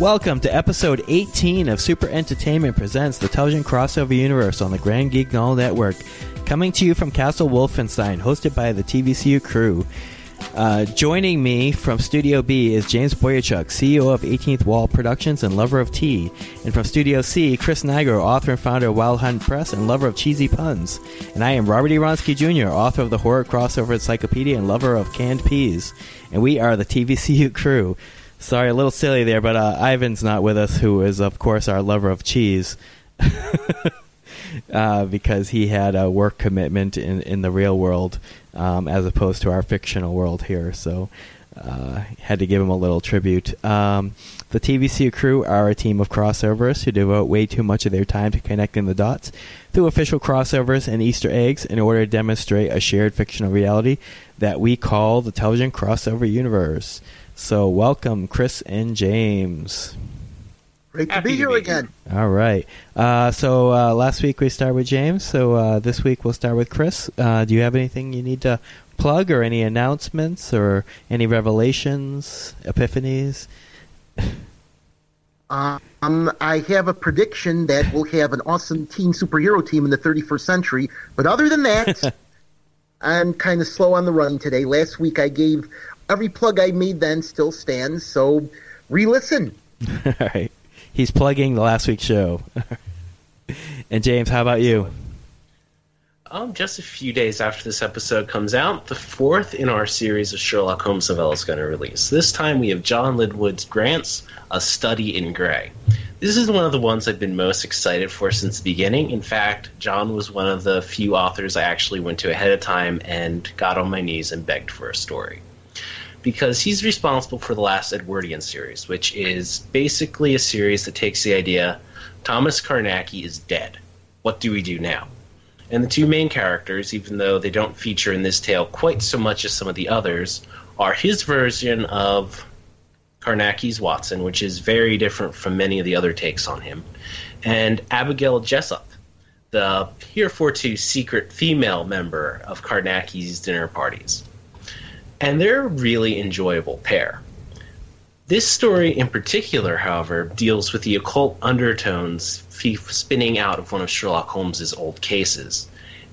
Welcome to episode 18 of Super Entertainment Presents the Television Crossover Universe on the Grand Geek Null Network. Coming to you from Castle Wolfenstein, hosted by the TVCU crew. Uh, joining me from Studio B is James Bojaciuk, CEO of 18th Wall Productions and lover of tea. And from Studio C, Chris Nigro, author and founder of Wild Hunt Press and lover of cheesy puns. And I am Robert E. Wronski Jr., author of the Horror Crossover Encyclopedia and lover of canned peas. And we are the TVCU crew. Sorry, a little silly there, but uh, Ivan's not with us, who is, of course, our lover of cheese. uh, because he had a work commitment in, in the real world um, as opposed to our fictional world here. So uh, had to give him a little tribute. Um, the TVC crew are a team of crossovers who devote way too much of their time to connecting the dots through official crossovers and Easter eggs in order to demonstrate a shared fictional reality that we call the television crossover universe. So, welcome, Chris and James. Great to Happy be to here be again. All right. Uh, so uh, last week we started with James. So uh, this week we'll start with Chris. Uh, do you have anything you need to plug, or any announcements, or any revelations, epiphanies? Um, I have a prediction that we'll have an awesome teen superhero team in the 31st century. But other than that, I'm kind of slow on the run today. Last week I gave every plug I made then still stands. So re-listen. All right. He's plugging the last week's show. and James, how about you? Um, just a few days after this episode comes out, the fourth in our series of Sherlock Holmes novellas is going to release. This time we have John Linwood's Grant's A Study in Grey. This is one of the ones I've been most excited for since the beginning. In fact, John was one of the few authors I actually went to ahead of time and got on my knees and begged for a story. Because he's responsible for the last Edwardian series, which is basically a series that takes the idea Thomas Carnacki is dead. What do we do now? And the two main characters, even though they don't feature in this tale quite so much as some of the others, are his version of Carnacki's Watson, which is very different from many of the other takes on him, and Abigail Jessup, the heretofore secret female member of Carnacki's dinner parties. And they're a really enjoyable pair. This story in particular, however, deals with the occult undertones spinning out of one of Sherlock Holmes's old cases.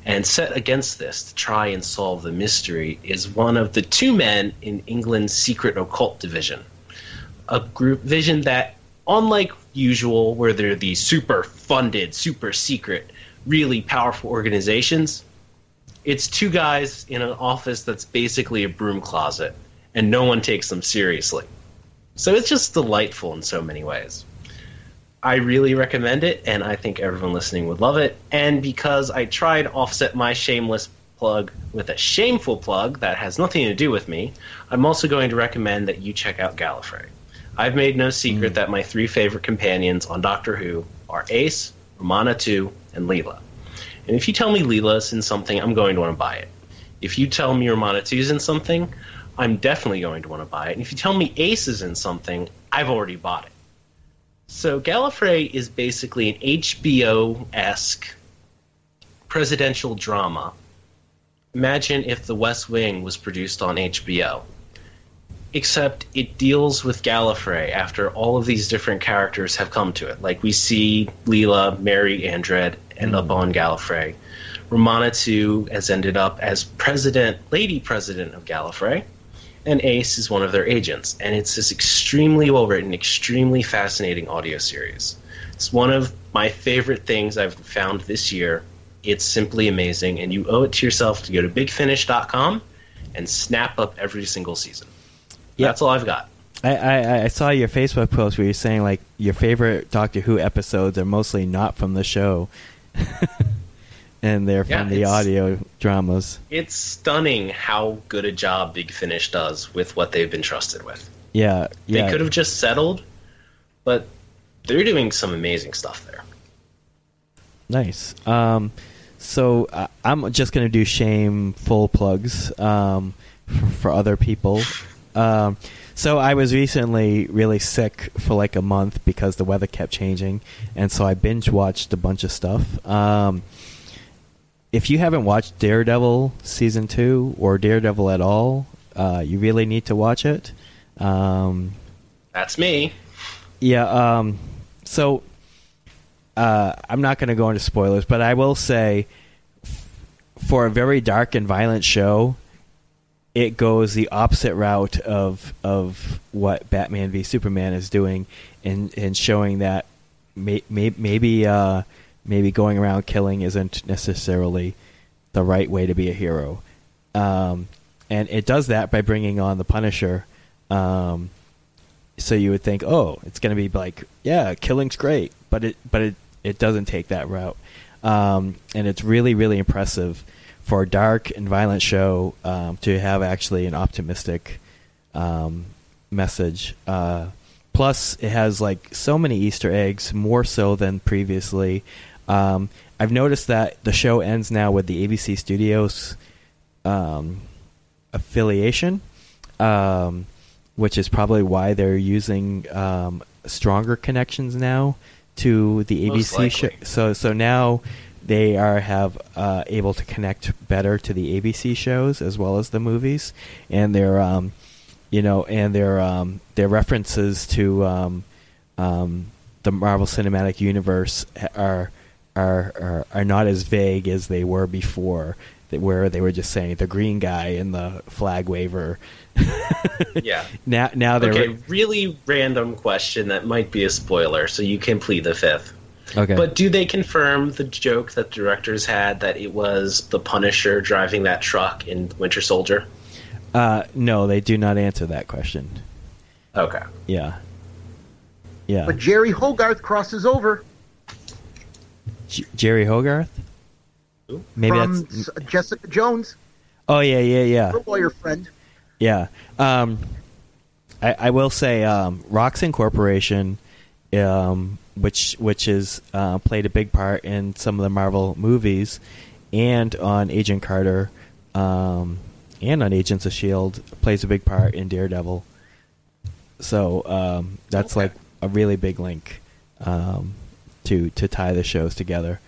And set against this to try and solve the mystery is one of the two men in England's secret occult division. A group vision that, unlike usual, where they're these super funded, super secret, really powerful organizations, it's two guys in an office that's basically a broom closet, and no one takes them seriously. So it's just delightful in so many ways. I really recommend it, and I think everyone listening would love it. And because I tried to offset my shameless plug with a shameful plug that has nothing to do with me, I'm also going to recommend that you check out Gallifrey. I've made no secret mm. that my three favorite companions on Doctor Who are Ace, Romana 2, and Leela. And if you tell me Leela's in something, I'm going to want to buy it. If you tell me Romana 2's in something, I'm definitely going to want to buy it. And if you tell me Ace is in something, I've already bought it. So Gallifrey is basically an HBO esque presidential drama. Imagine if The West Wing was produced on HBO. Except it deals with Gallifrey after all of these different characters have come to it. Like we see Leela, Mary Andred end up on Gallifrey. Romana 2 has ended up as president, lady president of Gallifrey and Ace is one of their agents. And it's this extremely well written, extremely fascinating audio series. It's one of my favorite things I've found this year. It's simply amazing, and you owe it to yourself to go to bigfinish.com and snap up every single season. Yeah. That's all I've got. I, I, I saw your Facebook post where you're saying like your favorite Doctor Who episodes are mostly not from the show, and they're Yeah, from the audio dramas. It's stunning how good a job Big Finish does with what they've been trusted with. Yeah, yeah. They could have just settled, but they're doing some amazing stuff there. Nice. Um, so uh, I'm just going to do shameful plugs um, for, for other people. Um, so I was recently really sick for like a month because the weather kept changing, and so I binge watched a bunch of stuff. Um, if you haven't watched Daredevil season two or Daredevil at all, uh, you really need to watch it. Um, That's me. Yeah. Um, so uh, I'm not going to go into spoilers, but I will say, for a very dark and violent show, it goes the opposite route of of what Batman v Superman is doing, and in showing that may, may, maybe uh, maybe going around killing isn't necessarily the right way to be a hero. Um, and it does that by bringing on the Punisher. Um, so you would think, oh, it's going to be like, yeah, killing's great, but it but it it doesn't take that route, um, and it's really really impressive for a dark and violent show um, to have actually an optimistic um, message. Uh, plus, it has like so many Easter eggs, more so than previously. Um, I've noticed that the show ends now with the ABC Studios um, affiliation. Um, which is probably why they're using um, stronger connections now to the Most ABC show. So so now they are have uh, able to connect better to the ABC shows as well as the movies, and their um, you know and their um, their references to um, um, the Marvel Cinematic Universe are, are are are not as vague as they were before. Where they were just saying the green guy and the flag waver. Yeah. Now, now they're Okay, really random question that might be a spoiler, so you can plead the fifth. Okay. But do they confirm the joke that directors had that it was the Punisher driving that truck in Winter Soldier? uh, no, they do not answer that question. Okay. Yeah, yeah. But Jerry Hogarth crosses over J- Jerry Hogarth. Who? Maybe from that's. S- Jessica Jones, Oh yeah, yeah, yeah, her lawyer friend. yeah. Um, I, I will say, um, Roxxon Corporation, um, which which is uh, played a big part in some of the Marvel movies, and on Agent Carter, um, and on Agents of Shield, plays a big part in Daredevil. So um, that's Okay. like a really big link um, to to tie the shows together.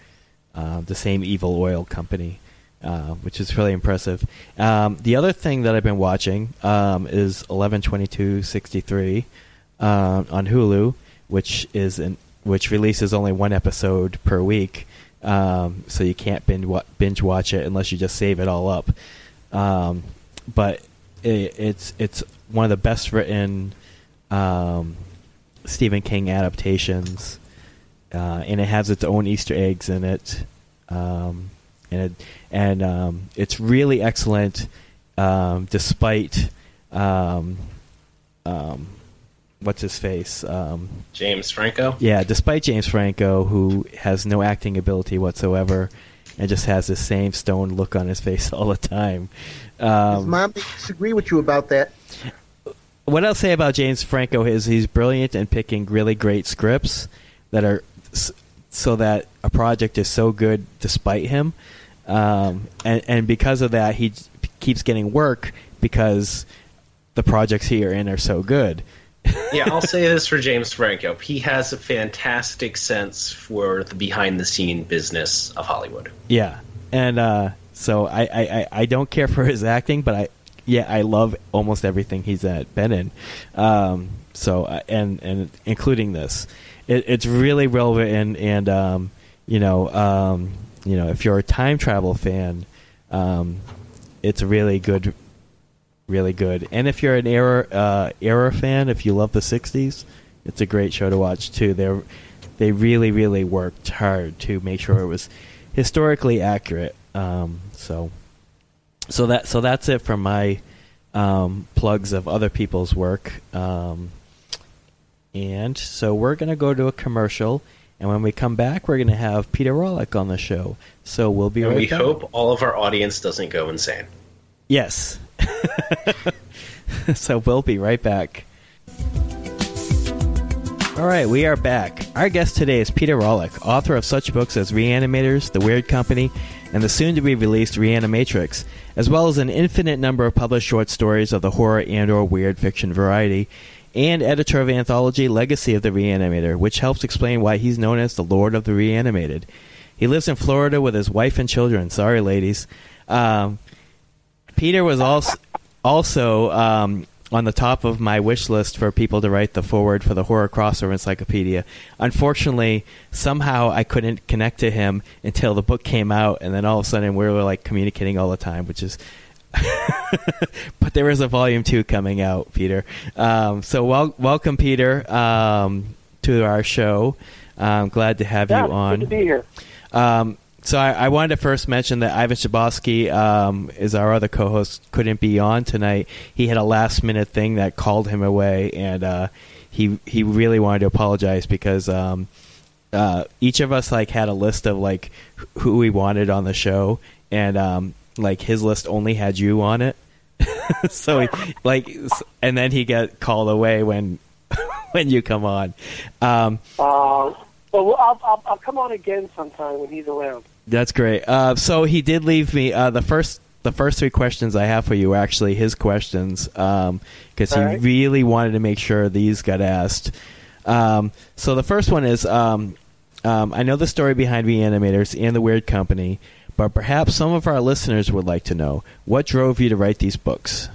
Uh, the same evil oil company, uh, which is really impressive. Um, the other thing that I've been watching um, is eleven twenty two sixty three uh, on Hulu, which is an, which releases only one episode per week, um, so you can't binge binge watch it unless you just save it all up. Um, but it, it's it's one of the best written um, Stephen King adaptations, uh, and it has its own Easter eggs in it, um, and it, and um, it's really excellent, um, despite um, what's his face. Um, James Franco? yeah, despite James Franco, who has no acting ability whatsoever, and just has the same stone look on his face all the time. His Um, mom may disagree with you about that. what I'll say about James Franco is he's brilliant in picking really great scripts that are so that a project is so good despite him, um, and and because of that he keeps getting work because the projects he are in are so good. Yeah, I'll say this for James Franco. He has a fantastic sense for the behind the scene business of Hollywood. Yeah, and uh, so I, I, I- don't care for his acting, but I yeah I love almost everything he's been in. Um, so uh, and and including this, it, it's really written, and um, you know um, you know if you're a time travel fan, um, it's really good, really good. And if you're an era uh, era fan, if you love the '60s, it's a great show to watch too. They're they really really worked hard to make sure it was historically accurate. Um, so so that so that's it for my um, plugs of other people's work. Um, and so we're gonna go to a commercial, and when we come back, we're gonna have Peter Rawlik on the show. So we'll be And right we back. hope all of our audience doesn't go insane. Yes. so we'll be right back. All right, we are back. Our guest today is Peter Rawlik, author of such books as Reanimators, The Weird Company, and the soon to be released Reanimatrix, as well as an infinite number of published short stories of the horror and or weird fiction variety, and editor of anthology Legacy of the Reanimator, which helps explain why he's known as the Lord of the Reanimated. He lives in Florida with his wife and children. Sorry, ladies. Um, Peter was also also um, on the top of my wish list for people to write the foreword for the horror crossover encyclopedia. Unfortunately, somehow I couldn't connect to him until the book came out, and then all of a sudden we were like communicating all the time, which is. but there is a volume two coming out, Peter. Um, so wel- welcome, Peter, um, to our show. I'm glad to have yeah, you on. Good to be here. Um, so I, I, wanted to first mention that Ivan Shabosky um, is our other co-host. Couldn't be on tonight. He had a last-minute thing that called him away, and uh, he he really wanted to apologize because um, uh, each of us like had a list of like who we wanted on the show, and um, like his list only had you on it. so he, like, and then he got called away when when you come on. Um, uh, well, I'll, I'll, I'll come on again sometime when he's around. That's great. Uh, so he did leave me uh, the first the first three questions I have for you are actually his questions because um, he right. really wanted to make sure these got asked. Um, so the first one is um, um, I know the story behind Reanimators and the Weird Company, but perhaps some of our listeners would like to know what drove you to write these books.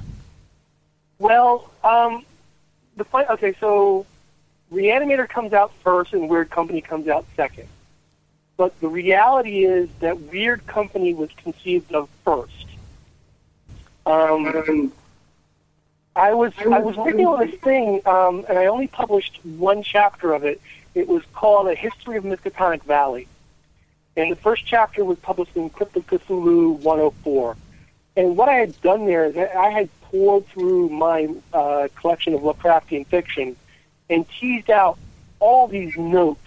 Well, um, the fight. Okay, so Reanimator comes out first, and Weird Company comes out second. But the reality is that Weird Company was conceived of first. Um, I was I was working on this thing, um, and I only published one chapter of it. It was called A History of Miskatonic Valley, and the first chapter was published in Crypt of Cthulhu 104. And what I had done there is I had poured through my uh, collection of Lovecraftian fiction and teased out all these notes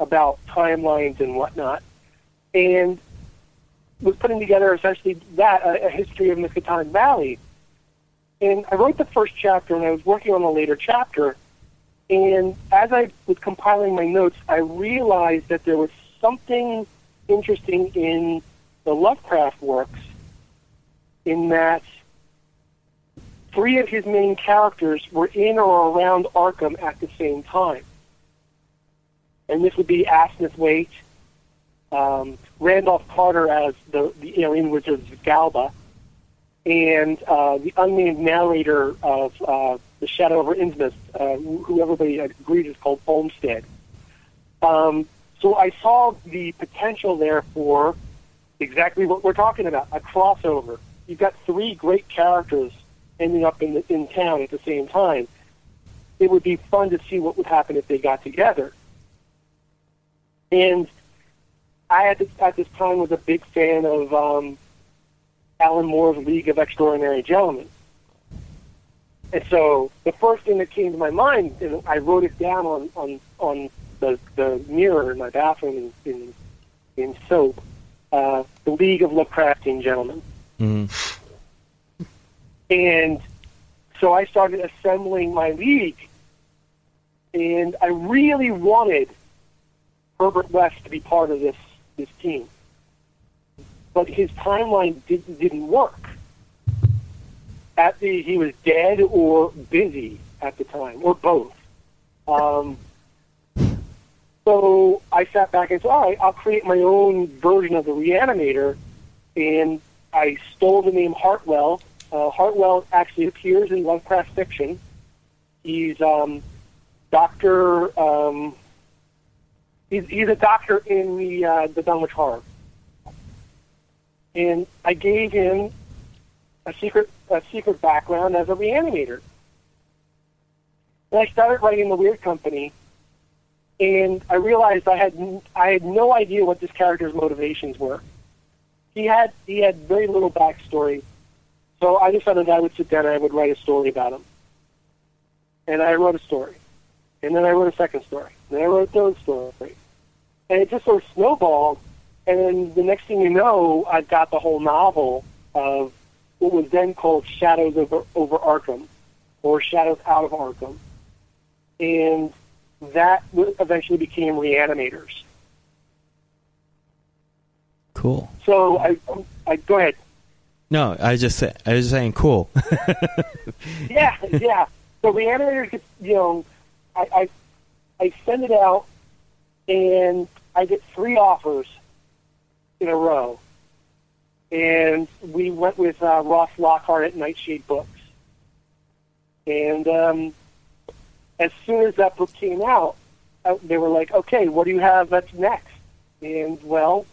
about timelines and whatnot, and was putting together essentially that a, a history of Miskatonic Valley. And I wrote the first chapter, and I was working on a later chapter. And as I was compiling my notes, I realized that there was something interesting in the Lovecraft works, in that three of his main characters were in or around Arkham at the same time. And this would be Asenath Waite, um, Randolph Carter as the, the alien wizard Galba, and uh, the unnamed narrator of uh, The Shadow over Innsmouth, uh, who everybody agreed is called Olmsted. Um, so I saw the potential there for exactly what we're talking about, a crossover. You've got three great characters ending up in, in town at the same time, it would be fun to see what would happen if they got together. And I, at this, at this time, was a big fan of um, Alan Moore's League of Extraordinary Gentlemen. And so the first thing that came to my mind, and I wrote it down on, on, on the, the mirror in my bathroom in, in, in soap, uh, the League of Lovecraftian Gentlemen. Mm-hmm. And so I started assembling my league, and I really wanted Herbert West to be part of this this team, but his timeline didn't didn't work. At the he was dead or busy at the time, or both. Um, so I sat back and said, "All right, I'll create my own version of the Reanimator," and I stole the name Hartwell uh, Hartwell actually appears in Lovecraft fiction. He's um, Doctor. Um, he's, he's a doctor in the uh, the Dunwich Horror, and I gave him a secret a secret background as a reanimator. And I started writing the Weird Company, and I realized I had I had no idea what this character's motivations were. He had he had very little backstory so I decided I would sit down and I would write a story about him. And I wrote a story. And then I wrote a second story. And then I wrote a third story. And it just sort of snowballed. And then the next thing you know, I've got the whole novel of what was then called Shadows over, over Arkham, or Shadows Out of Arkham. And that eventually became Reanimators. Cool. So I, I go ahead. No, I just say, I was just saying cool. yeah, yeah. So Reanimator gets you know, I, I I send it out and I get three offers in a row. And we went with uh, Ross Lockhart at Nightshade Books. And um, as soon as that book came out, uh, they were like, "Okay, what do you have that's next?" And well,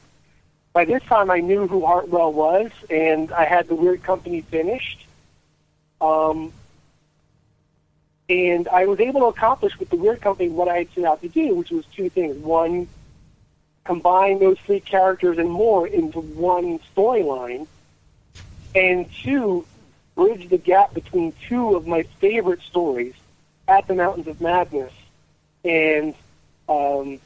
by this time I knew who Hartwell was, and I had the Weird Company finished. Um, and I was able to accomplish with the Weird Company what I had set out to do, which was two things. One, combine those three characters and more into one storyline. And two, bridge the gap between two of my favorite stories, At the Mountains of Madness and um,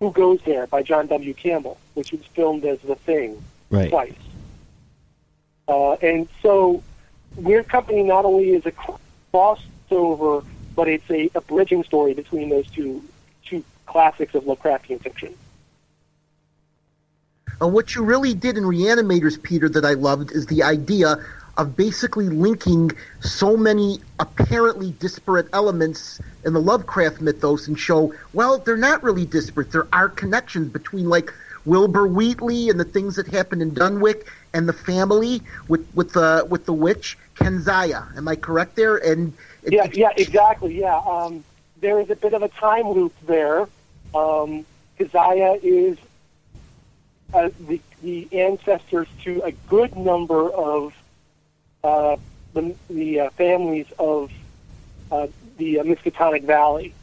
Who Goes There by John W. Campbell, which was filmed as The Thing Right. twice. Uh, and so Weird Company not only is a crossover, but it's a, a bridging story between those two two classics of Lovecraftian fiction. And what you really did in Reanimators, Peter, that I loved is the idea of basically linking so many apparently disparate elements in the Lovecraft mythos and show, well, they're not really disparate. There are connections between, like, Wilbur Whateley and the things that happened in Dunwich and the family with, with, the, with the witch, Keziah. Am I correct there? And it, Yeah, it- yeah, exactly. Yeah, um, there is a bit of a time loop there. Um, Keziah is uh, the the ancestors to a good number of uh, the the uh, families of uh, the uh, Miskatonic Valley,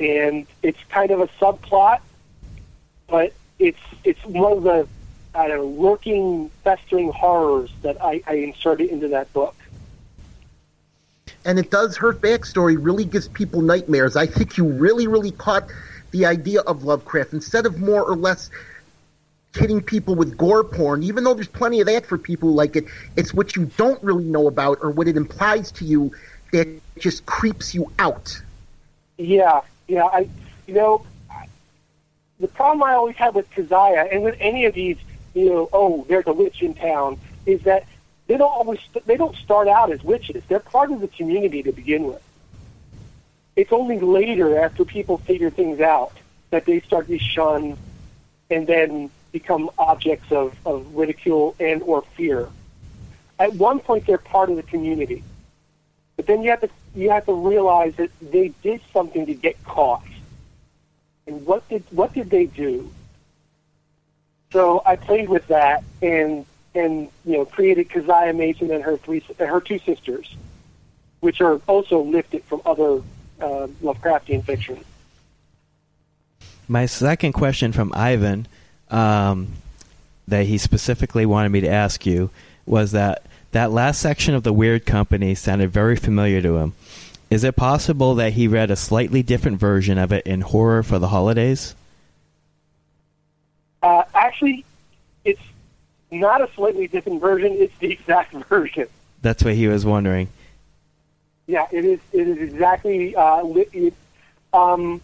and it's kind of a subplot, but it's it's one of the I don't know lurking, festering horrors that I, I inserted into that book. and it does her backstory really gives people nightmares. I think you really, really caught the idea of Lovecraft instead of more or less hitting people with gore porn. Even though there's plenty of that for people who like it, it's what you don't really know about or what it implies to you that just creeps you out. Yeah, yeah. I, you know, the problem I always had with Keziah and with any of these, you know, oh, there's a witch in town, is that they don't always they don't start out as witches. They're part of the community to begin with. It's only later, after people figure things out, that they start to shunned and then become objects of, of ridicule and or fear. At one point, they're part of the community. But then you have to you have to realize that they did something to get caught. And what did what did they do? So I played with that and and you know created Keziah Mason and her three her two sisters, which are also lifted from other uh, Lovecraftian fiction. My second question from Ivan, um, that he specifically wanted me to ask you, was that that last section of the Weird Company sounded very familiar to him. Is it possible that he read a slightly different version of it in Horror for the Holidays? Uh, actually, it's not a slightly different version; it's the exact version. That's what he was wondering. Yeah, it is. It is exactly. Uh, it, um,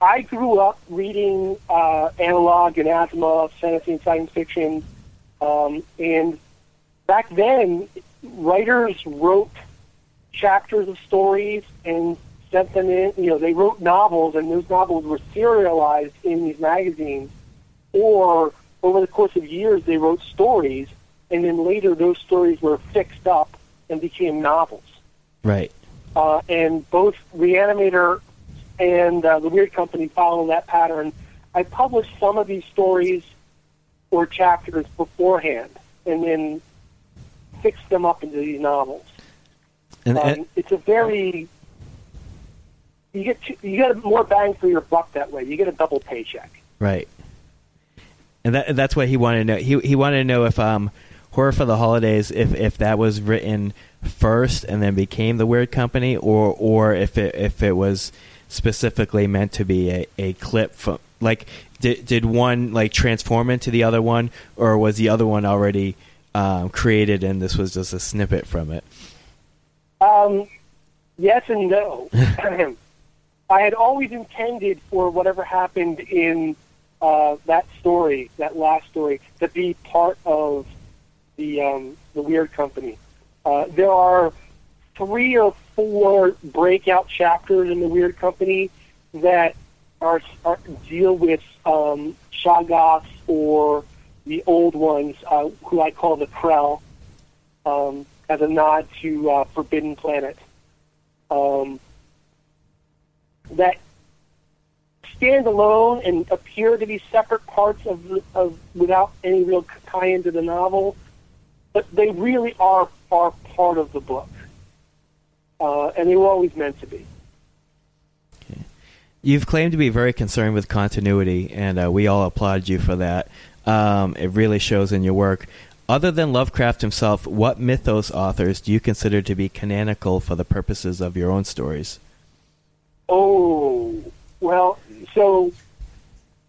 I grew up reading uh, analog and Asimov, fantasy and science fiction, um, and back then, writers wrote chapters of stories and sent them in. You know, they wrote novels, and those novels were serialized in these magazines. Or over the course of years, they wrote stories, and then later those stories were fixed up and became novels Right. uh, and both Reanimator and uh, the Weird Company follow that pattern. I published some of these stories or chapters beforehand, and then fixed them up into these novels. And, Um, and it's a very you get you get more bang for your buck that way. You get a double paycheck. right. And that, that's what he wanted to know. He he wanted to know if um, Horror for the Holidays, if if that was written first and then became the Weird Company, or or if it if it was specifically meant to be a, a clip from like did did one like transform into the other one, or was the other one already um, created and this was just a snippet from it? Um, yes and no. I had always intended for whatever happened in uh, that story, that last story, to be part of the um, the Weird Company. Uh, there are three or four breakout chapters in the Weird Company that are, are deal with um, or the old ones, uh, who I call the Krell. Um, as a nod to uh, Forbidden Planet. Um, that stand alone and appear to be separate parts of, of without any real tie into the novel, but they really are are part of the book, uh, and they were always meant to be. You've claimed to be very concerned with continuity, and uh, we all applaud you for that. Um, it really shows in your work. Other than Lovecraft himself, what mythos authors do you consider to be canonical for the purposes of your own stories? Oh, well, so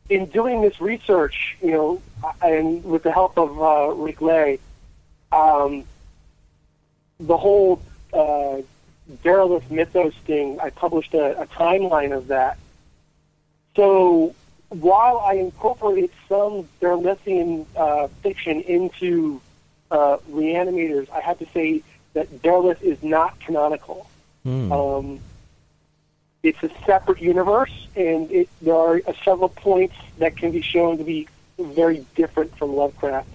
in doing this research, you know, and with the help of uh, Rick Lai, um, the whole uh, Derleth mythos thing, I published a, a timeline of that. So while I incorporated some Derlethian uh, fiction into uh, Reanimators, I have to say that Derleth is not canonical. Hmm. Um, it's a separate universe, and it, there are uh, several points that can be shown to be very different from Lovecraft.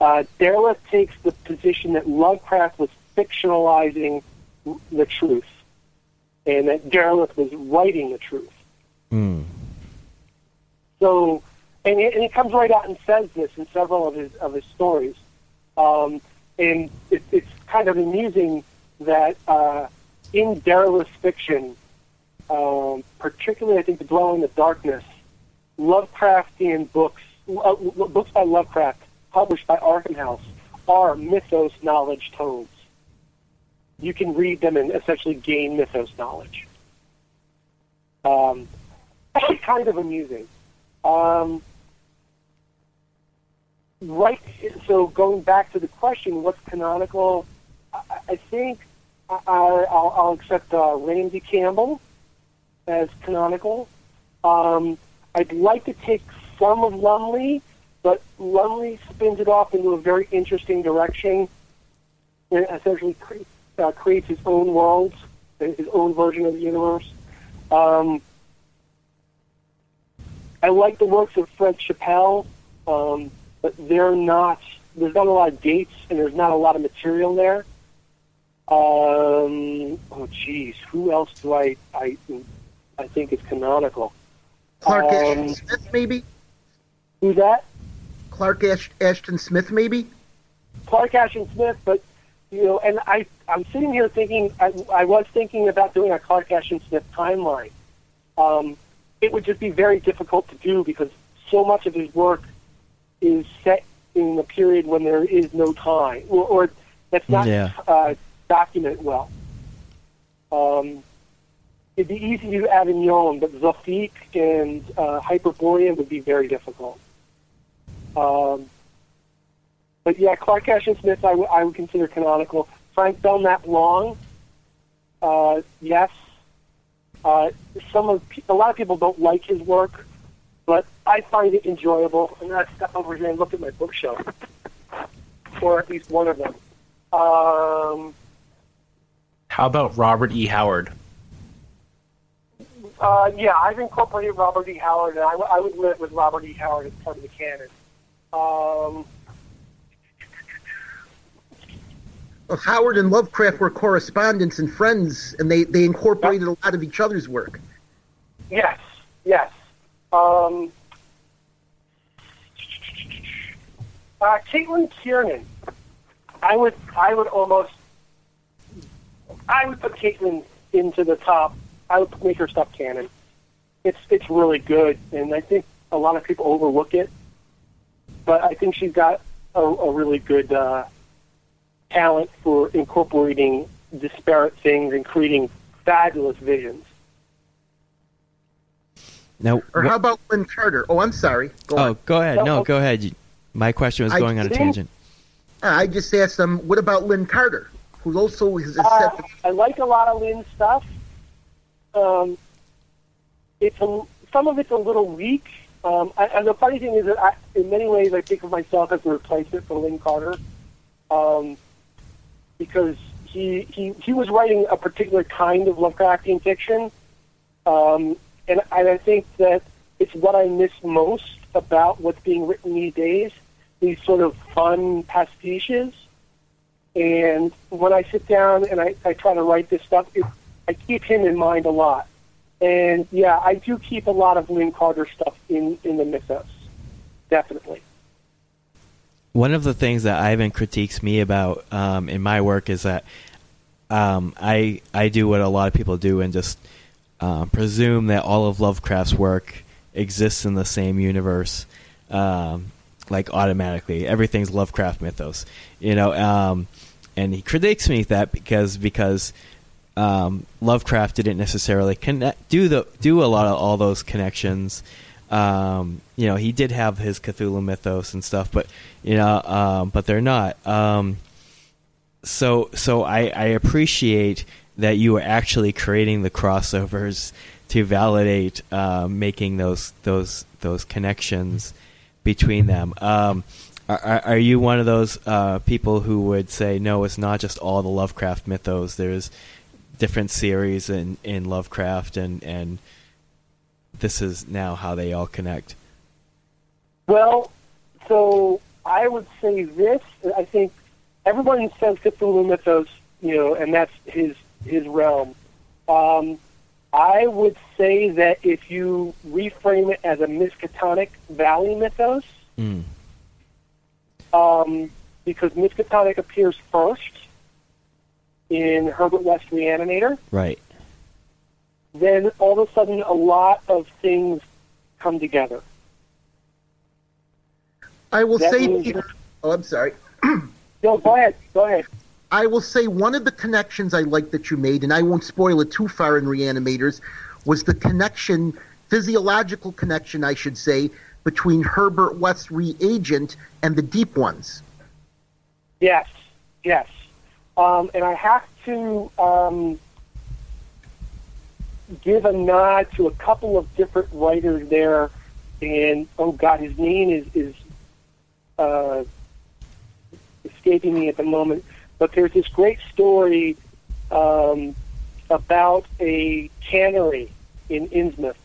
Uh, Derleth takes the position that Lovecraft was fictionalizing the truth, and that Derleth was writing the truth. Hmm. So, and and it comes right out and says this in several of his of his stories, um, and it, it's kind of amusing that uh, in Derleth's fiction, um, particularly I think the Dweller in Darkness, Lovecraftian books, uh, books by Lovecraft published by Arkham House are mythos knowledge tomes. You can read them and essentially gain mythos knowledge. Um, kind of amusing. Um, right. So going back to the question, what's canonical? I, I think I, I'll, I'll accept uh, Ramsey Campbell as canonical. Um, I'd like to take some of Lumley, but Lumley spins it off into a very interesting direction. It essentially cre- uh, creates his own worlds, his own version of the universe. Um, I like the works of Fred Chappell, um, but they're not. There's not a lot of dates, and there's not a lot of material there. Um, oh, geez, who else do I I I think is canonical? Clark Um, Ashton Smith, maybe. Who's that? Clark Ash- Ashton Smith, maybe. Clark Ashton Smith, but you know, and I I'm sitting here thinking I, I was thinking about doing a Clark Ashton Smith timeline. Um, it would just be very difficult to do because so much of his work is set in a period when there is no time, or, or that's not Yeah. uh, documented well. Um, it'd be easy to do Averoigne, but Zothique and uh, Hyperborea would be very difficult. Um, but yeah, Clark Ashton Smith, I, w- I would consider canonical. Frank Belknap Long, uh, yes. Uh, some of pe- a lot of people don't like his work, but I find it enjoyable. And I step over here and look at my bookshelf, or at least one of them. Um, How about Robert E. Howard? uh, yeah, I've incorporated Robert E. Howard, and I, w- I would live with Robert E. Howard as part of the canon. Um, Well, Howard and Lovecraft were correspondents and friends, and they, they incorporated a lot of each other's work. Yes, yes. Um, uh, Caitlin Kiernan. I would, I would almost, I would put Caitlin into the top. I would make her stuff canon. It's, it's really good, and I think a lot of people overlook it. But I think she's got a, a really good uh, talent for incorporating disparate things and creating fabulous visions. Now, Or wha- how about Lin Carter? Oh, I'm sorry. Go oh, on. go ahead. No, No, go ahead. My question was I going on a tangent. I just asked them, what about Lin Carter, who also is, is Uh, set I like a lot of Lin's stuff. Um, it's a, some of it's a little weak. Um, I, and the funny thing is that I, in many ways I think of myself as a replacement for Lin Carter, um, because he, he he was writing a particular kind of Lovecraftian fiction, um, and, and I think that it's what I miss most about what's being written these days. These sort of fun pastiches And when I sit down and I, I try to write this stuff, it, I keep him in mind a lot. And yeah, I do keep a lot of Lin Carter stuff in, in the mythos. Definitely. One of the things that Ivan critiques me about um, in my work is that um, I I do what a lot of people do and just uh, presume that all of Lovecraft's work exists in the same universe, um, like automatically. Everything's Lovecraft mythos, you know. Um, and he critiques me that because because um, Lovecraft didn't necessarily connect do the do a lot of all those connections. Um, you know, he did have his Cthulhu mythos and stuff, but you know, um, but they're not. Um, so so I, I appreciate that you are actually creating the crossovers to validate uh, making those those those connections between them. Um, are, are you one of those uh, people who would say no? It's not just all the Lovecraft mythos. There's different series in, in Lovecraft, and and this is now how they all connect. Well, so I would say this. I think everyone says Cthulhu mythos, you know, and that's his his realm. Um, I would say that if you reframe it as a Miskatonic Valley mythos, Mm. um, because Miskatonic appears first in Herbert West Reanimator, Right. Then all of a sudden a lot of things come together. I will That say, means oh, I'm sorry. No, go ahead. Go ahead. I will say one of the connections I like that you made, and I won't spoil it too far in Reanimators, was the connection, physiological connection, I should say, between Herbert West's reagent and the Deep Ones. Yes, yes. Um, and I have to um, give a nod to a couple of different writers there. And oh God, his name is is uh, escaping me at the moment. But there's this great story um, about a cannery in Innsmouth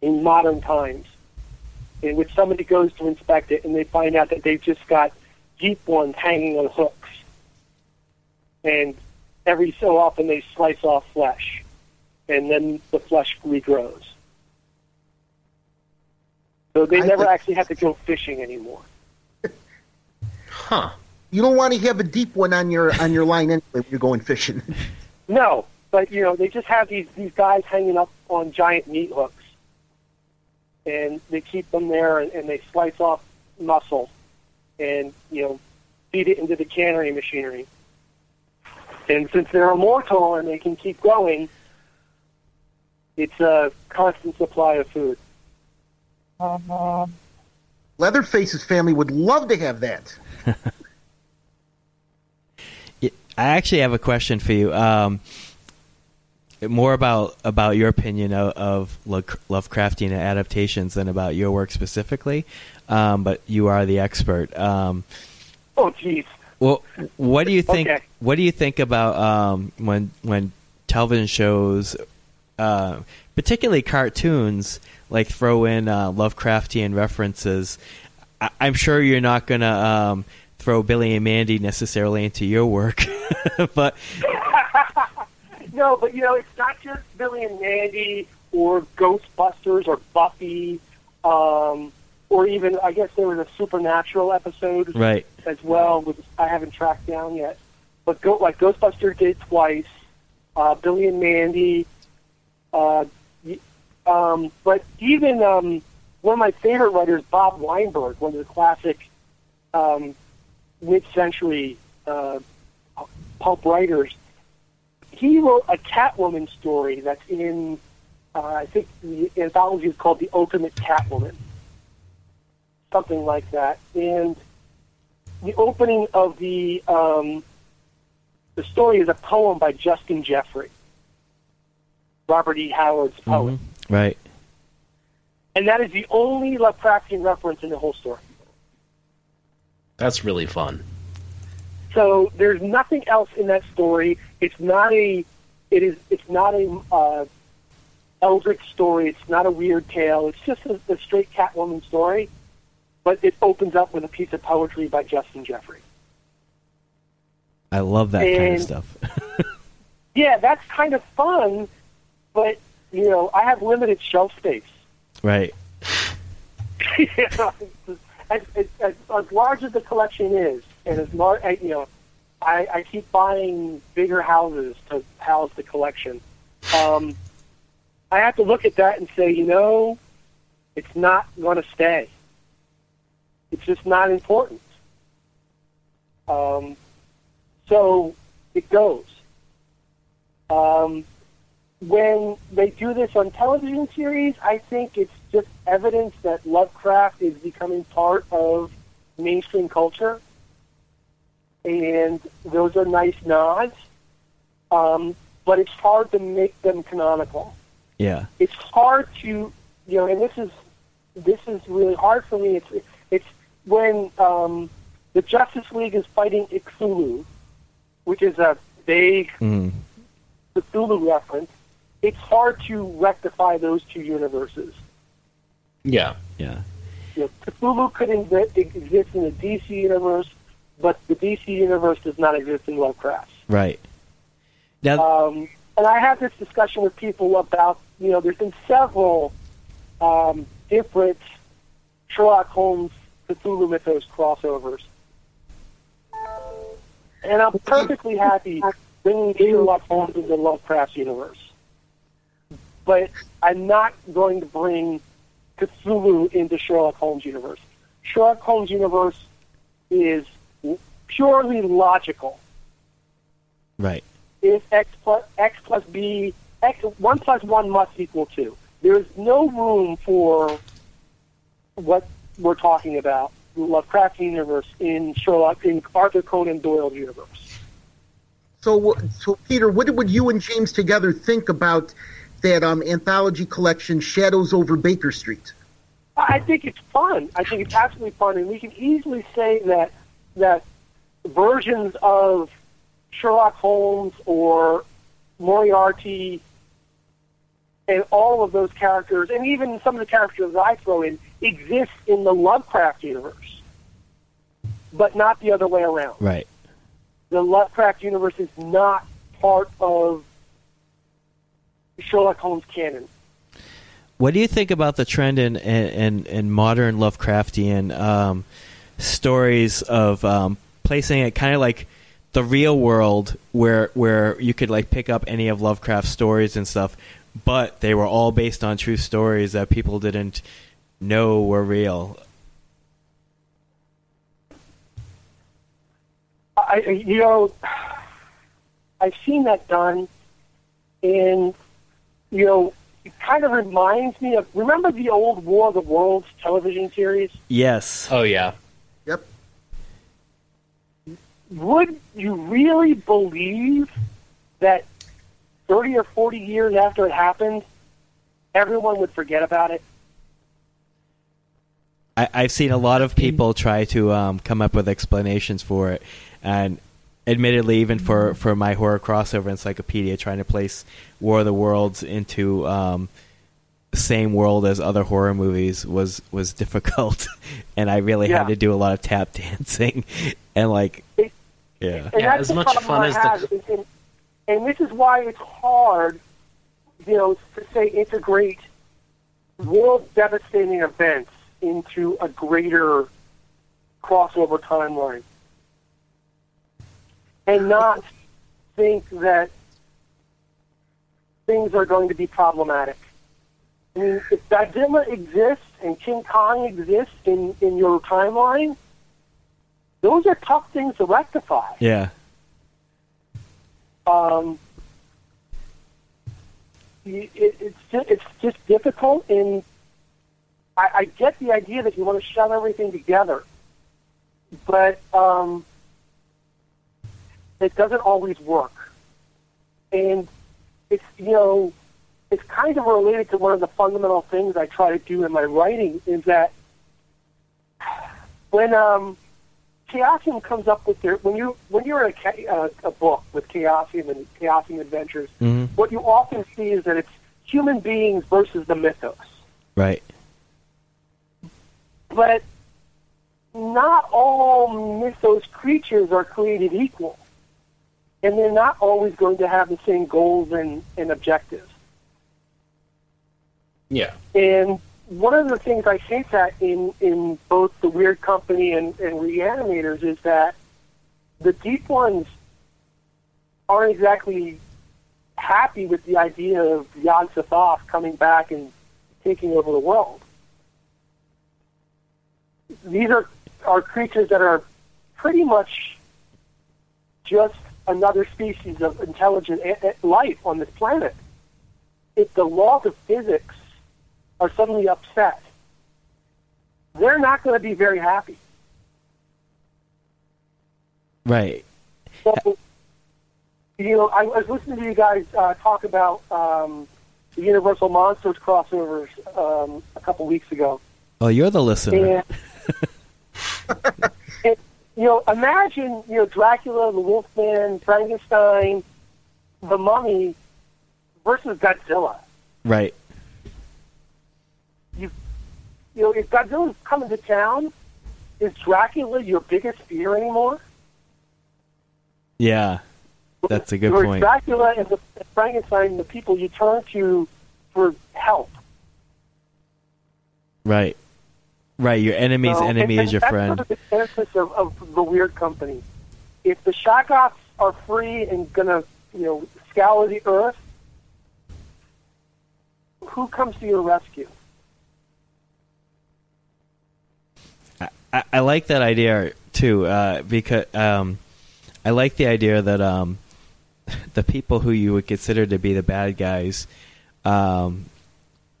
in modern times, in which somebody goes to inspect it and they find out that they've just got deep ones hanging on hooks. And every so often they slice off flesh, and then the flesh regrows. So they I never think- actually have to go fishing anymore. Huh. You don't want to have a deep one on your on your line anyway when you're going fishing. No, but you know they just have these these guys hanging up on giant meat hooks, and they keep them there, and, and they slice off muscle, and you know feed it into the cannery machinery. And since they're immortal and they can keep going, it's a constant supply of food. Leatherface's family would love to have that. I actually have a question for you. Um, more about about your opinion of, of Lo- Lovecraftian adaptations than about your work specifically. Um, but you are the expert. Um, Oh, jeez. well, what do you think? Okay. What do you think about um, when when television shows, uh, particularly cartoons, like throw in uh, Lovecraftian references? I- I'm sure you're not gonna um, throw Billy and Mandy necessarily into your work, but No, but you know, it's not just Billy and Mandy or Ghostbusters or Buffy, um, or even I guess there was a Supernatural episode right. as well, which I haven't tracked down yet. But go, like Ghostbusters did twice, uh, Billy and Mandy, uh, um, but even um, one of my favorite writers, Bob Weinberg, one of the classic um, mid-century uh, pulp writers, he wrote a Catwoman story that's in, uh, I think the anthology is called The Ultimate Catwoman, something like that. And the opening of the um, the story is a poem by Justin Geoffrey, Robert E. Howard's poet, Mhm. Right. and that is the only Lovecraftian reference in the whole story. That's really fun. So there's nothing else in that story. It's not a, it is, it's not a uh, eldritch story. It's not a weird tale. It's just a, a straight Catwoman story, but it opens up with a piece of poetry by Justin Geoffrey. I love that kind of stuff. Yeah, that's kind of fun, but you know, I have limited shelf space. right. you know, as, as, as, as large as the collection is, and as large, you know, I, I keep buying bigger houses to house the collection. Um, I have to look at that and say, you know, it's not going to stay. It's just not important. Um, so it goes. Um, when they do this on television series, I think it's just evidence that Lovecraft is becoming part of mainstream culture, and those are nice nods. Um, but it's hard to make them canonical. Yeah. It's hard to, you know, and this is this is really hard for me. It's it's when um, the Justice League is fighting Ixulu, which is a vague Mm. Cthulhu reference, it's hard to rectify those two universes. Yeah. Yeah. You know, Cthulhu could inve- exist in the DC universe, but the DC universe does not exist in Lovecraft. Right. Now, Um, and I have this discussion with people about, you know, there's been several um, different Sherlock Holmes Cthulhu Mythos crossovers. And I'm perfectly happy bringing Sherlock Holmes into the Lovecraft universe. But I'm not going to bring Cthulhu into Sherlock Holmes universe. Sherlock Holmes universe is purely logical right. if x plus x plus b x one plus one must equal two. There is no room for what we're talking about, the Lovecraft universe in Sherlock in Arthur Conan Doyle universe. So, so Peter, what would you and James together think about that um, anthology collection, Shadows Over Baker Street? I think it's fun. I think it's absolutely fun, and we can easily say that that versions of Sherlock Holmes or Moriarty and all of those characters, and even some of the characters that I throw in, exist in the Lovecraft universe, but not the other way around. Right. The Lovecraft universe is not part of Sherlock Holmes canon. What do you think about the trend in in, in, in modern Lovecraftian um, stories of um, placing it kind of like the real world, where where you could like pick up any of Lovecraft's stories and stuff, but they were all based on true stories that people didn't know were real. I, you know, I've seen that done, and you know, it kind of reminds me of. Remember the old War of the Worlds television series? Yes. Oh yeah. Yep. Would you really believe that thirty or forty years after it happened, everyone would forget about it? I, I've seen a lot of people try to um, come up with explanations for it, and admittedly, even for, for my horror crossover encyclopedia, trying to place War of the Worlds into um, the same world as other horror movies was was difficult, and I really Yeah. had to do a lot of tap dancing, and like, It- yeah, And Yeah, as much fun I as the- have. And, and, and this is why it's hard, you know, to say integrate world devastating events into a greater crossover timeline. And not think that things are going to be problematic. I mean, if Godzilla exists and King Kong exists in, in your timeline, those are tough things to rectify. yeah, Um, it, it's just, it's just difficult, and I, I get the idea that you want to shove everything together, but um, it doesn't always work. And it's you know, it's kind of related to one of the fundamental things I try to do in my writing is that when um, Chaosium comes up with their when you when you're in a, uh, a book with Chaosium and Chaosium Adventures, Mhm. what you often see is that it's human beings versus the mythos. right, But not all mythos creatures are created equal. And they're not always going to have the same goals and, and objectives. Yeah. And one of the things I hint that in, in both the Weird Company and, and Reanimators is that the deep ones aren't exactly happy with the idea of Yog Sothoth coming back and taking over the world. These are, are creatures that are pretty much just another species of intelligent a- a- life on this planet. If the laws of physics are suddenly upset, they're not going to be very happy. Right. So, you know, I was listening to you guys uh, talk about um, the Universal Monsters crossovers um, a couple weeks ago. Oh, you're the listener. And, you know, imagine, you know, Dracula, the Wolfman, Frankenstein, the Mummy versus Godzilla. Right. You, you know, if Godzilla's coming to town, is Dracula your biggest fear anymore? Yeah. That's a good or point. Dracula and the Frankenstein, the people you turn to for help. Right. Right. Your enemy's So, enemy and- is your and friend. That's sort of the genesis of, of the weird company. If the Shoggoths are free and gonna, you know, scour the earth, who comes to your rescue? I, I like that idea too, uh, because um, I like the idea that um, the people who you would consider to be the bad guys, um,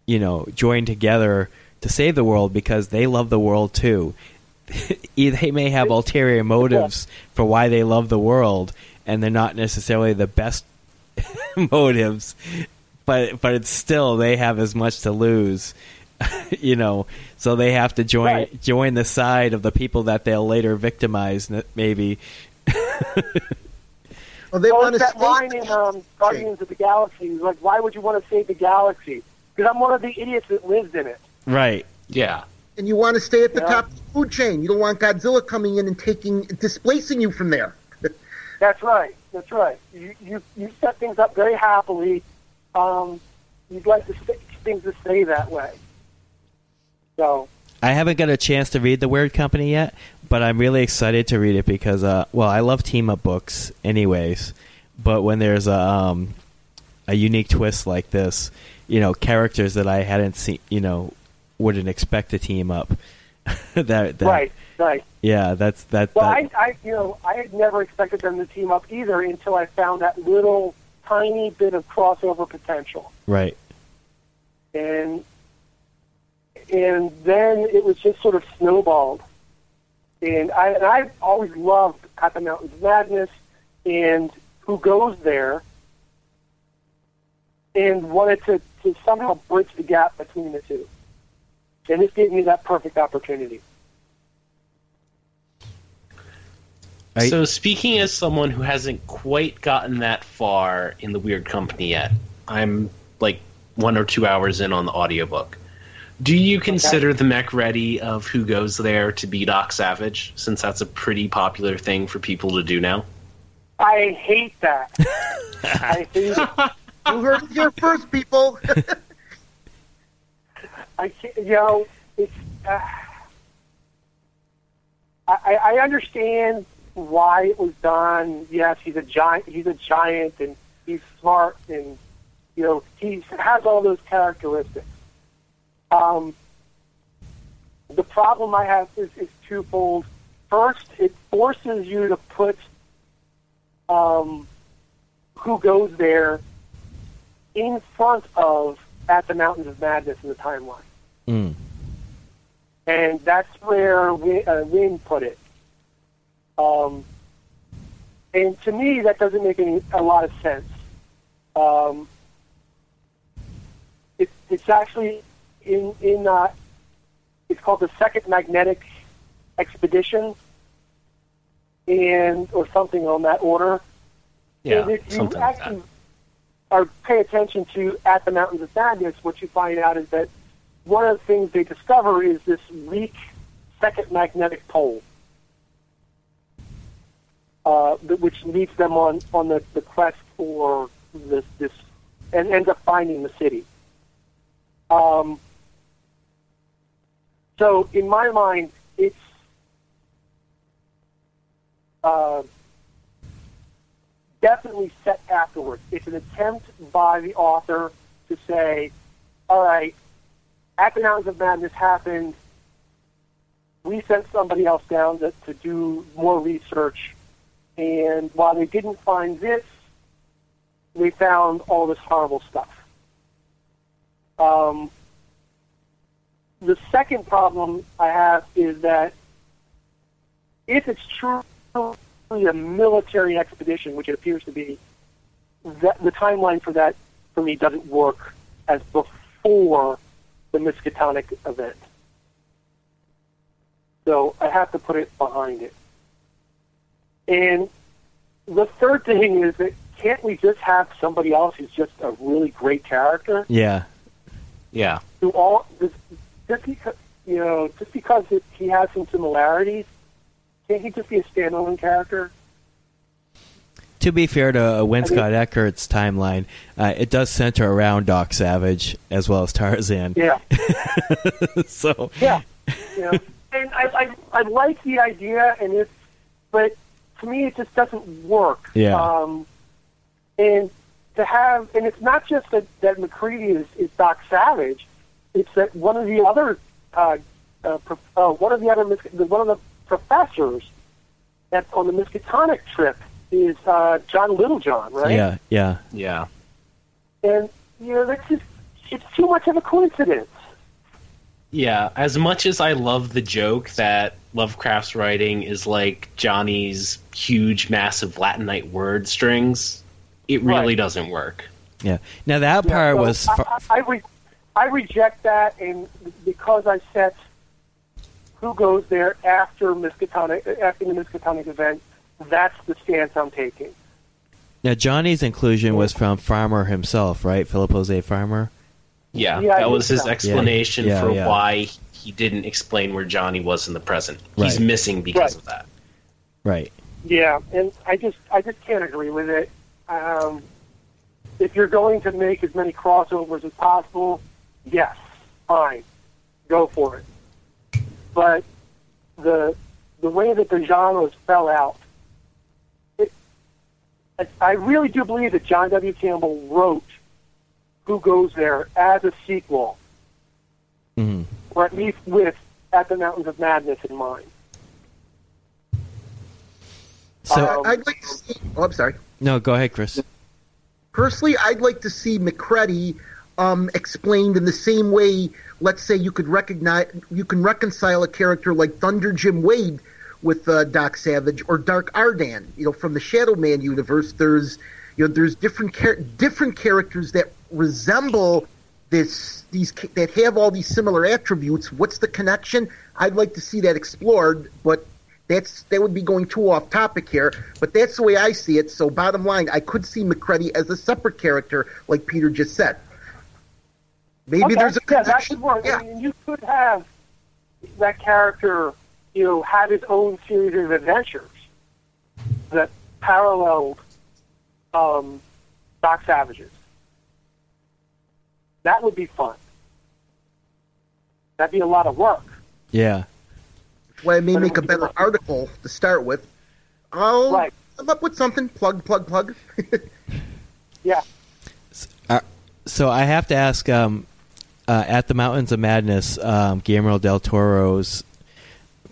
you know, join together to save the world because they love the world too. they may have ulterior motives for why they love the world, and they're not necessarily the best motives, but but it's still they have as much to lose, you know. So they have to join Right. join the side of the people that they'll later victimize, maybe. Well, they Well, want it's to that line in um, Guardians of the Galaxy. Like, why would you want to save the galaxy? Because I'm one of the idiots that lives in it. Right. Yeah. and you want to stay at the Yeah. top of the food chain. You don't want Godzilla coming in and taking displacing you from there. That's right. That's right. You you, you set things up very happily. Um, you'd like to st- things to stay that way. So I haven't got a chance to read the Weird Company yet, but I'm really excited to read it because, uh, well, I love team up books, anyways. But when there's a um, a unique twist like this, you know, characters that I hadn't seen, you know, wouldn't expect to team up. that, that right, right. yeah, that's that. Well, that I, I you know I had never expected them to team up either until I found that little tiny bit of crossover potential, right, and and then it was just sort of snowballed. And I and I always loved At the Mountains Madness and Who Goes There, and wanted to, to somehow bridge the gap between the two. And this gave me that perfect opportunity. Right. So, speaking as someone who hasn't quite gotten that far in the Weird Company yet, I'm like one or two hours in on the audiobook. Do you consider the MacReady of Who Goes There to be Doc Savage, since that's a pretty popular thing for people to do now? I hate that. I hate it. You heard it here first, people. I you know, it's. Uh, I, I understand why it was done. Yes, he's a giant. He's a giant, and he's smart, and you know he has all those characteristics. Um, the problem I have is, is twofold. First, it forces you to put um, who goes there in front of at the Mountains of Madness in the timeline. Mm, And that's where Win, uh, put it. Um, and to me, that doesn't make any, a lot of sense. Um, it, it's actually in in uh, it's called the Second Magnetic Expedition, and or something on that order. Yeah, and if you like actually that. or pay attention to at the Mountains of Madness, what you find out is that one of the things they discover is this weak second magnetic pole. uh, which leads them on on the, the quest for this this and ends up finding the city. Um, so in my mind, it's uh, definitely set afterwards. It's an attempt by the author to say, all right, at the Mountains of Madness happened. We sent somebody else down to, to do more research, and while they didn't find this, they found all this horrible stuff. Um, the second problem I have is that if it's truly a military expedition, which it appears to be, that the timeline for that for me doesn't work as before the Miskatonic event. So I have to put it behind it. And the third thing is that can't we just have somebody else who's just a really great character? Yeah. Yeah. Who all just, just because you know just because it, he has some similarities, can't he just be a standalone character? To be fair to uh, Win Scott Eckert's timeline, uh, it does center around Doc Savage as well as Tarzan. Yeah. so Yeah. Know, and I, I I like the idea, and it's but to me it just doesn't work. Yeah. Um, and to have, and it's not just that that MacReady is, is Doc Savage. It's that one of the other, uh, uh, prof- uh, one of the other, one of the professors that's on the Miskatonic trip is uh, John Littlejohn, right? yeah, yeah, Yeah. And you know that's just it's too much of a coincidence. Yeah, as much as I love the joke that Lovecraft's writing is like Johnny's huge, massive Latinate word strings, it really Right. doesn't work. yeah. Now that Yeah, part so was. I, I, I, re- I reject that, and because I set who goes there after Miskatonic after the Miskatonic event, that's the stance I'm taking. now Johnny's inclusion was from Farmer himself, right? Philip Jose Farmer. Yeah, Yeah, that was his so. explanation Yeah, for yeah. why he didn't explain where Johnny was in the present. He's missing because Right. of that. Right. Yeah, and I just I just can't agree with it. Um, if you're going to make as many crossovers as possible, yes, fine, go for it. But the the way that the genres fell out, it, I, I really do believe that John W. Campbell wrote "Who Goes There" as a sequel, hmm or at least with "At the Mountains of Madness" in mind. So Um, I'd like to see. Oh, I'm sorry. no, go ahead, Chris. Personally, I'd like to see MacReady um, explained in the same way. Let's say you could recognize, you can reconcile a character like Thunder Jim Wade with uh, Doc Savage or Doc Ardan. You know, from the Shadow Man universe, there's you know there's different char- different characters that resemble this these that have all these similar attributes. What's the connection? I'd like to see that explored, but that's that would be going too off topic here, but that's the way I see it. So bottom line, I could see MacReady as a separate character, like Peter just said. Maybe Okay, there's a yeah, that could work. Yeah. I mean, you could have that character, you know, have his own series of adventures that paralleled um, Doc Savage's. That would be fun. That'd be a lot of work. Yeah. Well, I may But make a be better fun. article to start with. I'll Right. come up with something. Plug, plug, plug. Yeah. So I have to ask. Um, uh, at the Mountains of Madness, um, Guillermo del Toro's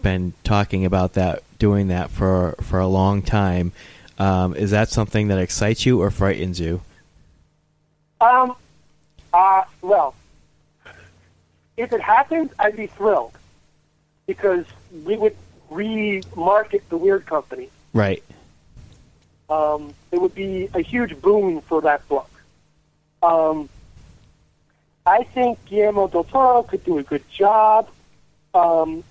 been talking about that, doing that for for a long time. Um, is that something that excites you or frightens you? Um. Uh. Well, if it happens, I'd be thrilled because we would remarket the Weird Company. Right. um, it would be a huge boon for that book. Um, I think Guillermo del Toro could do a good job. Um,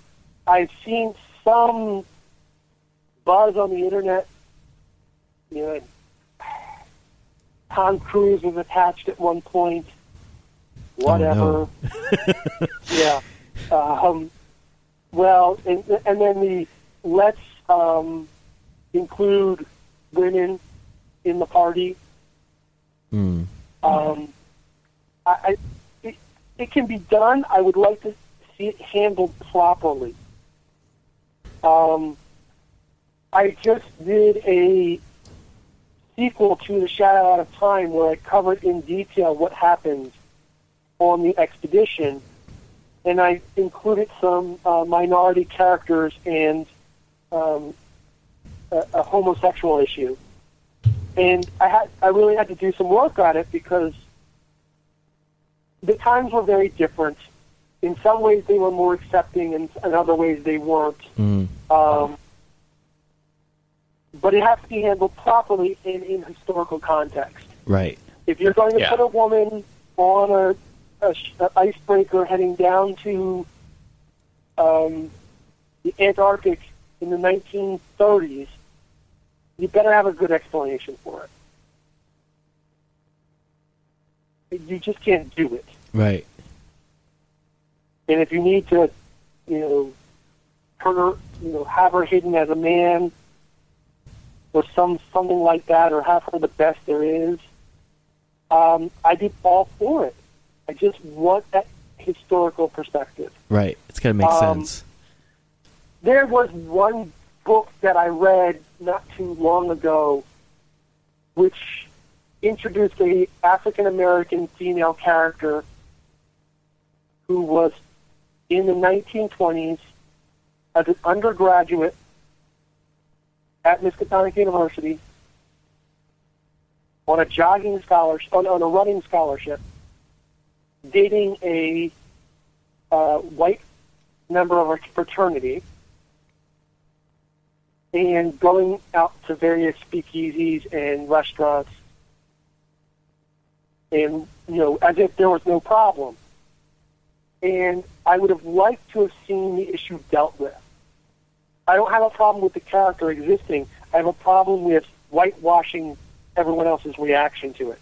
I've seen some buzz on the internet. You know, Tom Cruise was attached at one point. Whatever. Oh, yeah. Um, well, and, and then the let's um, include women in the party. Mm. Um, I, I it, it can be done. I would like to see it handled properly. Um, I just did a sequel to The Shadow Out of Time where I covered in detail what happened on the expedition, and I included some uh, minority characters and um, a, a homosexual issue. And I had I really had to do some work on it because the times were very different. In some ways, they were more accepting, and in other ways, they weren't. Mm. Um, but it has to be handled properly in, in historical context. Right. If you're going to Yeah. put a woman on a, a, a icebreaker heading down to um, the Antarctic in the 1930s, you better have a good explanation for it. You just can't do it. Right. And if you need to, you know, turn her, you know, have her hidden as a man, or some something like that, or have her the best there is, um, I'd be all for it. I just want that historical perspective. Right. It's got to make Um, sense. There was one book that I read not too long ago, which introduced a African American female character who was in the 1920s as an undergraduate at Miskatonic University on a jogging scholarship, on, on a running scholarship, dating a uh, white member of a fraternity and going out to various speakeasies and restaurants and you know as if there was no problem and i would have liked to have seen the issue dealt with. I don't have a problem with the character existing. I have a problem with whitewashing everyone else's reaction to it.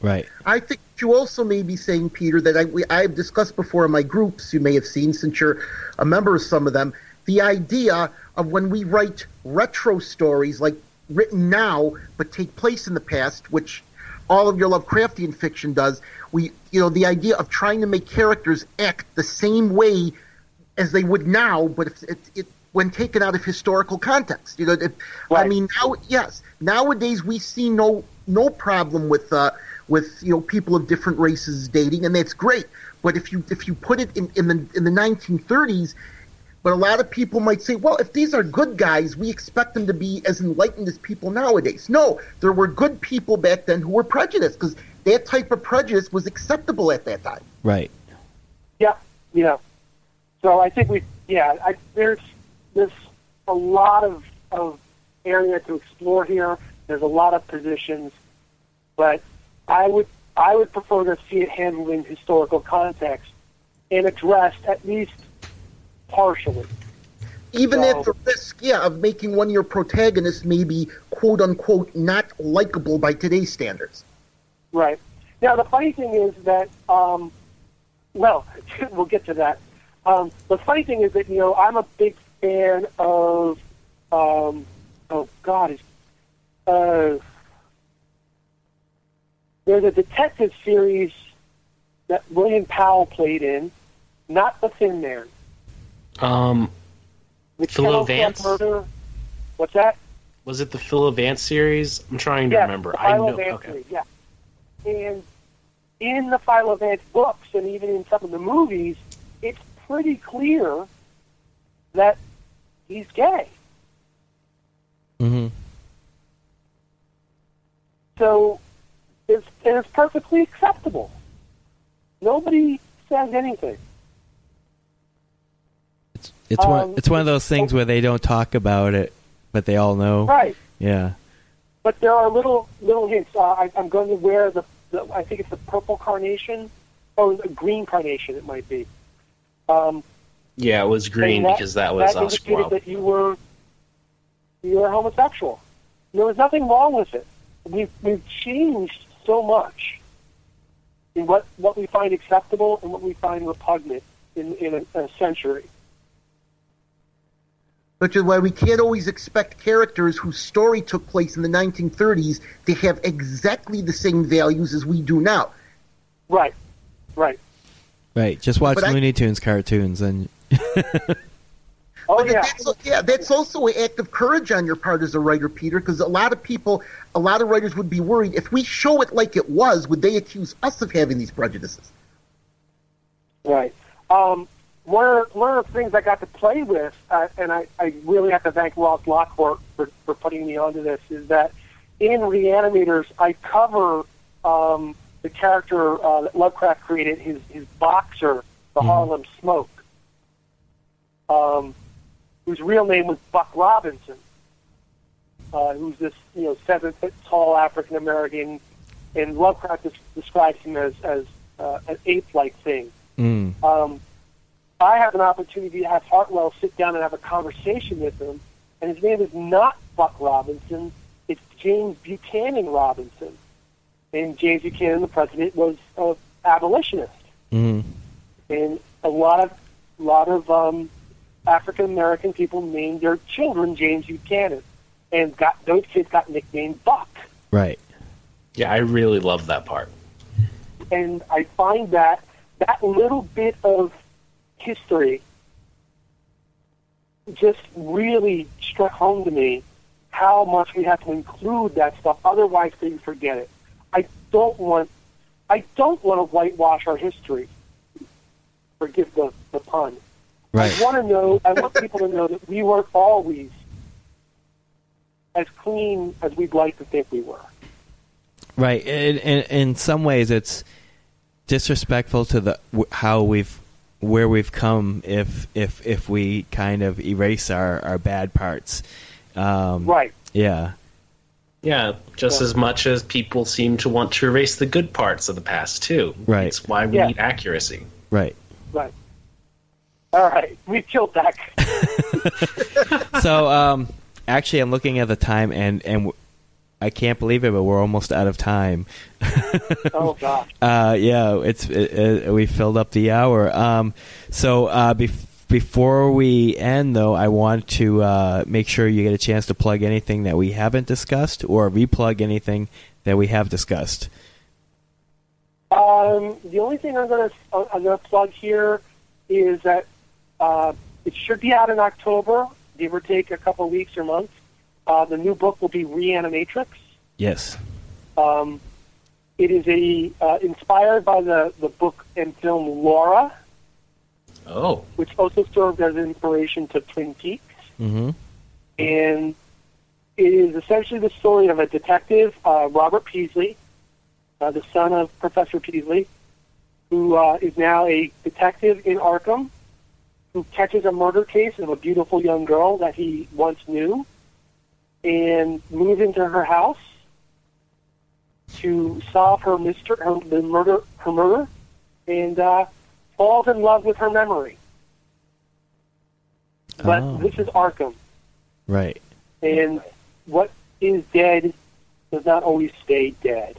Right. I think you also may be saying, Peter, that I, we, I've discussed before in my groups, you may have seen since you're a member of some of them, the idea of when we write retro stories, like written now but take place in the past, which all of your Lovecraftian fiction does, we, you know, the idea of trying to make characters act the same way as they would now, but if it, it when taken out of historical context, you know, if, I mean, now, yes, nowadays we see no no problem with uh, with you know people of different races dating, and that's great. But if you if you put it in, in the in the 1930s, but a lot of people might say, well, if these are good guys, we expect them to be as enlightened as people nowadays. No, there were good people back then who were prejudiced because that type of prejudice was acceptable at that time. Right. Yeah, yeah. So I think we, yeah, I, there's there's a lot of of area to explore here. There's a lot of positions, but I would I would prefer to see it handled in historical context and addressed at least partially. Even So- at the risk, yeah, of making one of your protagonists maybe quote unquote not likable by today's standards. Right. Now, the funny thing is that, um, well, we'll get to that. Um, the funny thing is that, you know, I'm a big fan of, um, oh, God, is, uh, there's a detective series that William Powell played in, not The Thin Man. Um, The Philo Vance? Murder. What's that? was it the Philo Vance series? I'm trying to Yes, remember. the I Philo know. Vance Okay. series, yeah. And in the Philo Vance books and even in some of the movies, it's pretty clear that he's gay. Mm-hmm. So it's, it's perfectly acceptable. Nobody says anything. It's it's one Um, it's one of those things where they don't talk about it, but they all know. Right. Yeah. But there are little little hints. Uh, I, I'm going to wear the, the I think it's the purple carnation, or the green carnation. It might be. Um, Yeah, it was green that- because that was that Oscar indicated Wilde. that you were you were homosexual. There was nothing wrong with it. We've we've changed so much in what what we find acceptable and what we find repugnant in in a, a century. Which is why we can't always expect characters whose story took place in the 1930s to have exactly the same values as we do now. Right, right. Right. Just watch But I- Looney Tunes cartoons and Oh yeah, that's, yeah, that's also an act of courage on your part as a writer, Peter, because a lot of people, a lot of writers would be worried if we show it like it was, would they accuse us of having these prejudices? right. Um, one of one of the things I got to play with, uh, and I, I really have to thank Ross Lockhart for, for putting me onto this, is that in Reanimators I cover um, the character uh, that Lovecraft created, his his boxer, the Harlem Smoke, um, whose real name was Buck Robinson, uh, who's this you know seven foot tall African American, and Lovecraft des- describes him as as uh, an ape like thing. mm, Um, I have an opportunity to have Hartwell sit down and have a conversation with him, and his name is not Buck Robinson; it's James Buchanan Robinson. And James Buchanan, the president, was an abolitionist, mm, and a lot of lot of um, African American people named their children James Buchanan, and got those kids got nicknamed Buck. right. Yeah, I really love that part. and I find that that little bit of history just really struck home to me how much we have to include that stuff. Otherwise, they forget it. I don't want, I don't want to whitewash our history. Forgive the, the pun. Right. I want to know. I want people to know that we weren't always as clean as we'd like to think we were. Right. In, in, in some ways, it's disrespectful to the how we've where we've come if if if we kind of erase our, our bad parts. Um, Right. Yeah. Yeah, just Yeah. as much as people seem to want to erase the good parts of the past too. Right. It's why we Yeah. need accuracy. Right. Right. All right. We've killed that. so um, actually, I'm looking at the time, and and w- I can't believe it, but we're almost out of time. oh gosh. Uh, yeah, it's it, it, we filled up the hour. Um, so uh, bef- before we end, though, I want to uh, make sure you get a chance to plug anything that we haven't discussed, or replug anything that we have discussed. Um, the only thing I'm gonna I'm gonna plug here is that uh, it should be out in October, give or take a couple weeks or months. Uh, the new book will be Reanimatrix. Yes. Um, it is a uh, inspired by the, the book and film Laura, Oh, which also served as inspiration to Twin Peaks. Mm-hmm. and it is essentially the story of a detective, uh, Robert Peaslee, uh, the son of Professor Peaslee, who uh, is now a detective in Arkham, who catches a murder case of a beautiful young girl that he once knew, and move into her house to solve her mystery, her the murder, her murder, and uh, falls in love with her memory. But Oh. this is Arkham. Right. And what is dead does not always stay dead.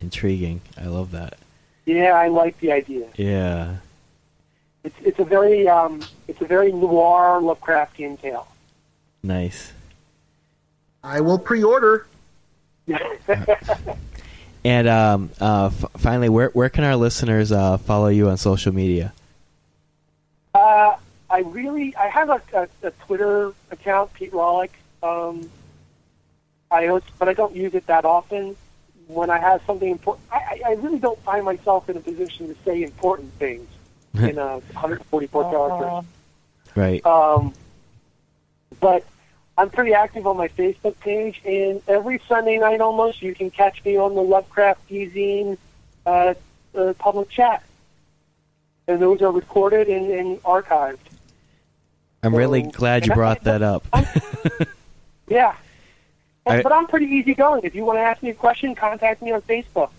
Intriguing. I love that. Yeah, I like the idea. Yeah. It's it's a very um it's a very noir Lovecraftian tale. Nice. I will pre-order. And um, uh, f- finally, where where can our listeners uh, follow you on social media? uh, I really I have a, a, a Twitter account, Pete Rawlik. Um, I host, but I don't use it that often. When I have something important, I, I I really don't find myself in a position to say important things in a 144 characters. Right. Um, but I'm pretty active on my Facebook page, and every Sunday night almost, you can catch me on the Lovecraft Zine uh, uh, public chat. And those are recorded and, and archived. I'm really glad you and I- brought that up. Yeah. And- I- but I'm pretty easygoing. If you want to ask me a question, contact me on Facebook.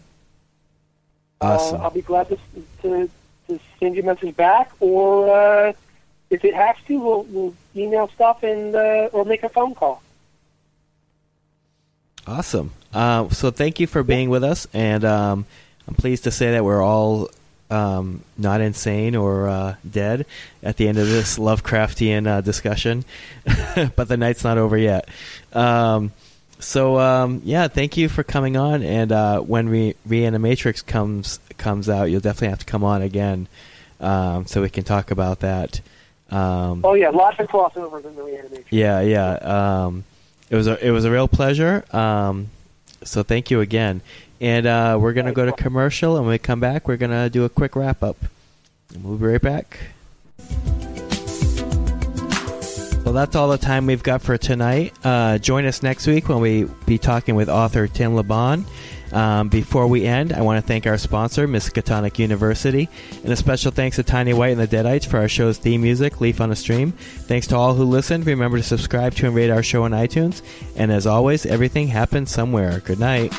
Awesome. Uh, I'll be glad to, to, to send you a message back, or uh, if it has to, we'll, we'll email stuff and uh, or make a phone call. Awesome. Uh, so thank you for being with us, and um, I'm pleased to say that we're all um, not insane or uh, dead at the end of this Lovecraftian uh, discussion, but the night's not over yet. Um, so um, yeah, thank you for coming on. And uh, when Re- Reanimatrix comes comes out, you'll definitely have to come on again, um, so we can talk about that. Um, oh yeah, lots of crossovers in the Reanimatrix. Yeah, yeah. Um, it was a it was a real pleasure. Um, so thank you again. And uh, we're gonna go to commercial, and when we come back, we're gonna do a quick wrap up. We'll be right back. Well, that's all the time we've got for tonight. Uh, join us next week when we be talking with author Tim LeBon. Um, before we end, I want to thank our sponsor, Miskatonic University, and a special thanks to Tiny White and the Deadites for our show's theme music, Leaf on a Stream. Thanks to all who listened. Remember to subscribe to and rate our show on iTunes. And as always, everything happens somewhere. Good night.